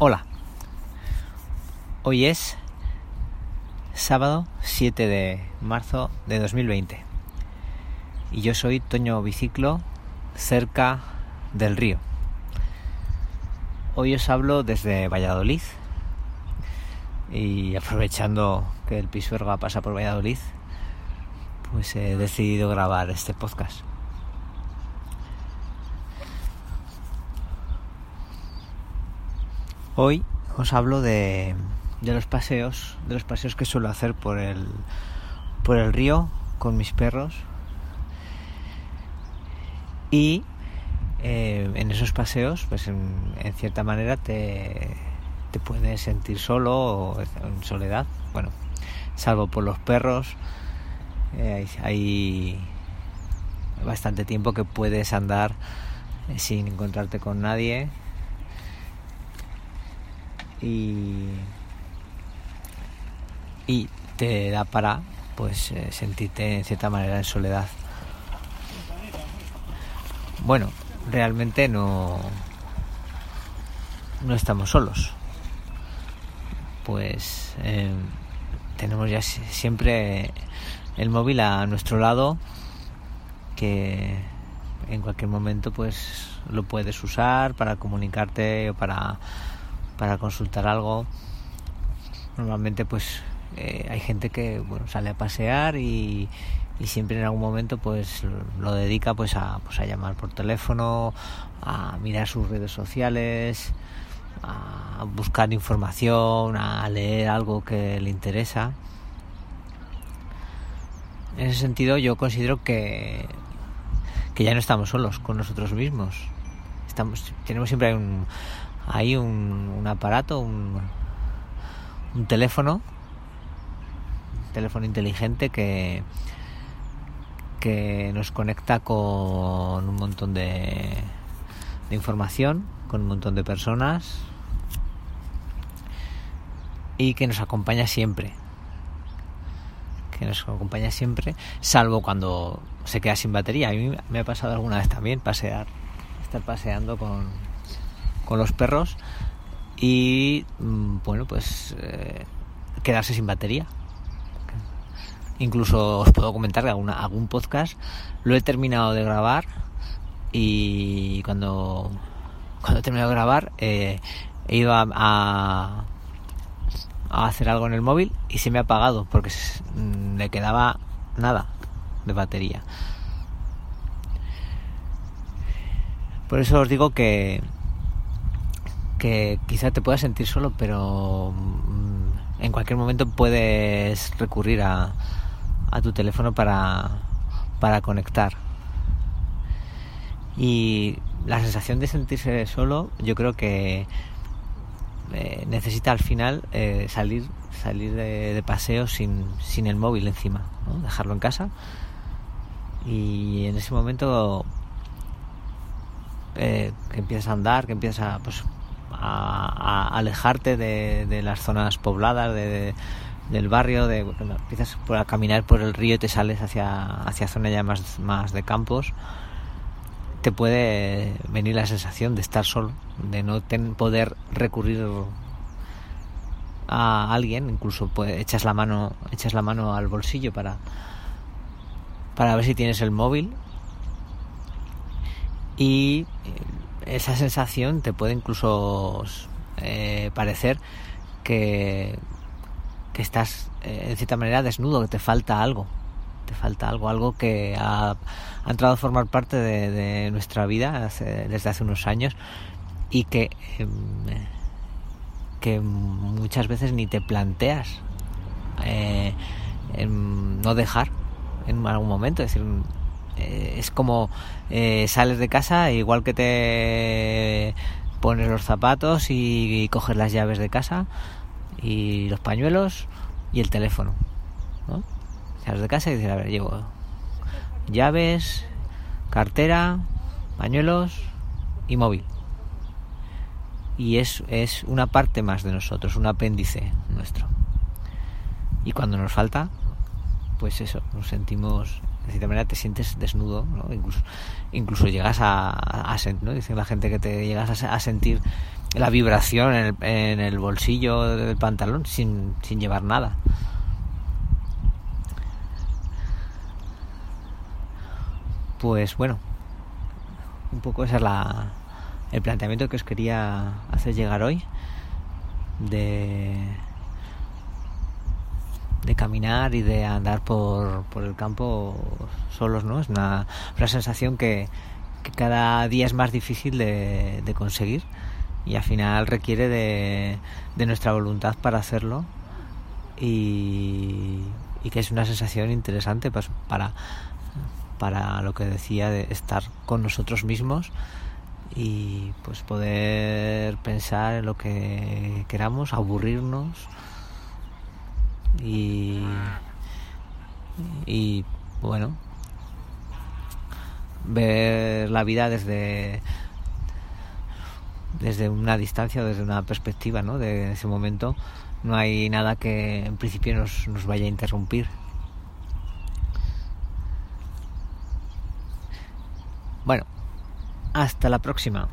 Hola. Hoy es sábado 7 de marzo de 2020 y yo soy Toño Biciclo cerca del río. Hoy os hablo desde Valladolid y aprovechando que el Pisuerga pasa por Valladolid, pues he decidido grabar este podcast. Hoy os hablo de, de, los paseos, de los paseos que suelo hacer por el, por el río con mis perros. Y eh, en esos paseos, pues en, en cierta manera te, te, puedes sentir solo o en soledad. Bueno, salvo por los perros, eh, hay bastante tiempo que puedes andar sin encontrarte con nadie y, y te da para pues eh, sentirte en cierta manera en soledad. Bueno, realmente no no estamos solos. Pues eh, tenemos ya siempre el móvil a nuestro lado que en cualquier momento pues lo puedes usar para comunicarte o para para consultar algo. Normalmente pues eh, hay gente que bueno, sale a pasear y, y, siempre en algún momento pues lo dedica pues a, pues a llamar por teléfono, a mirar sus redes sociales, a buscar información, a leer algo que le interesa. En ese sentido yo considero que, que ya no estamos solos con nosotros mismos. Estamos, tenemos siempre un, hay un, un aparato, un, un, teléfono, un teléfono inteligente que, que nos conecta con un montón de, de información, con un montón de personas y que nos acompaña siempre. Que nos acompaña siempre, salvo cuando se queda sin batería. A mí me ha pasado alguna vez también pasear, estar paseando con, con los perros y mm, bueno pues eh, quedarse sin batería. Incluso os puedo comentar que alguna, algún podcast lo he terminado de grabar y cuando cuando he terminado de grabar eh, he ido a, a, hacer algo en el móvil y se me ha apagado porque le mm, quedaba nada de batería. Por eso os digo que que quizá te puedas sentir solo, pero mm, en cualquier momento puedes recurrir a, a tu teléfono para, para conectar. Y la sensación de sentirse solo, yo creo que eh, necesita al final eh, salir salir de, de, paseo sin, sin el móvil encima, dejarlo en casa y en ese momento eh, que empiezas a andar, que empiezas a pues, a, alejarte de, las zonas pobladas, de, de, del barrio, de, bueno, empiezas a caminar por el río y te sales hacia, hacia zonas ya más, más de campos, te puede venir la sensación de estar solo, de no ten, poder recurrir a alguien, incluso pues, echas la mano, echas la mano al bolsillo para, para ver si tienes el móvil. Y esa sensación te puede incluso eh, parecer que, que estás eh, en cierta manera desnudo, que te falta algo, te falta algo, algo que ha, entrado a formar parte de, nuestra vida desde hace unos años y que, eh, que muchas veces ni te planteas eh, en no dejar en algún momento, es decir, es como eh, sales de casa igual que te pones los zapatos y, coges las llaves de casa y los pañuelos y el teléfono ¿no? sales de casa y dices a ver llevo llaves cartera pañuelos y móvil y es, es una parte más de nosotros un apéndice nuestro y cuando nos falta pues eso nos sentimos de cierta manera te sientes desnudo, incluso, incluso llegas a, ¿no? Dicen la gente que te llegas a, sentir la vibración en el, bolsillo del pantalón sin, sin llevar nada. Pues bueno, un poco ese es la, el planteamiento que os quería hacer llegar hoy de caminar y de andar por, por el campo solos, ¿no? Es una, una sensación que, cada día es más difícil de, de conseguir y al final requiere de, de, nuestra voluntad para hacerlo y, y que es una sensación interesante pues, para, para lo que decía de estar con nosotros mismos y pues poder pensar en lo que queramos, aburrirnos y, y bueno, ver la vida desde desde una distancia desde una perspectiva ¿no? de ese momento no hay nada que en principio nos, nos vaya a interrumpir bueno hasta la próxima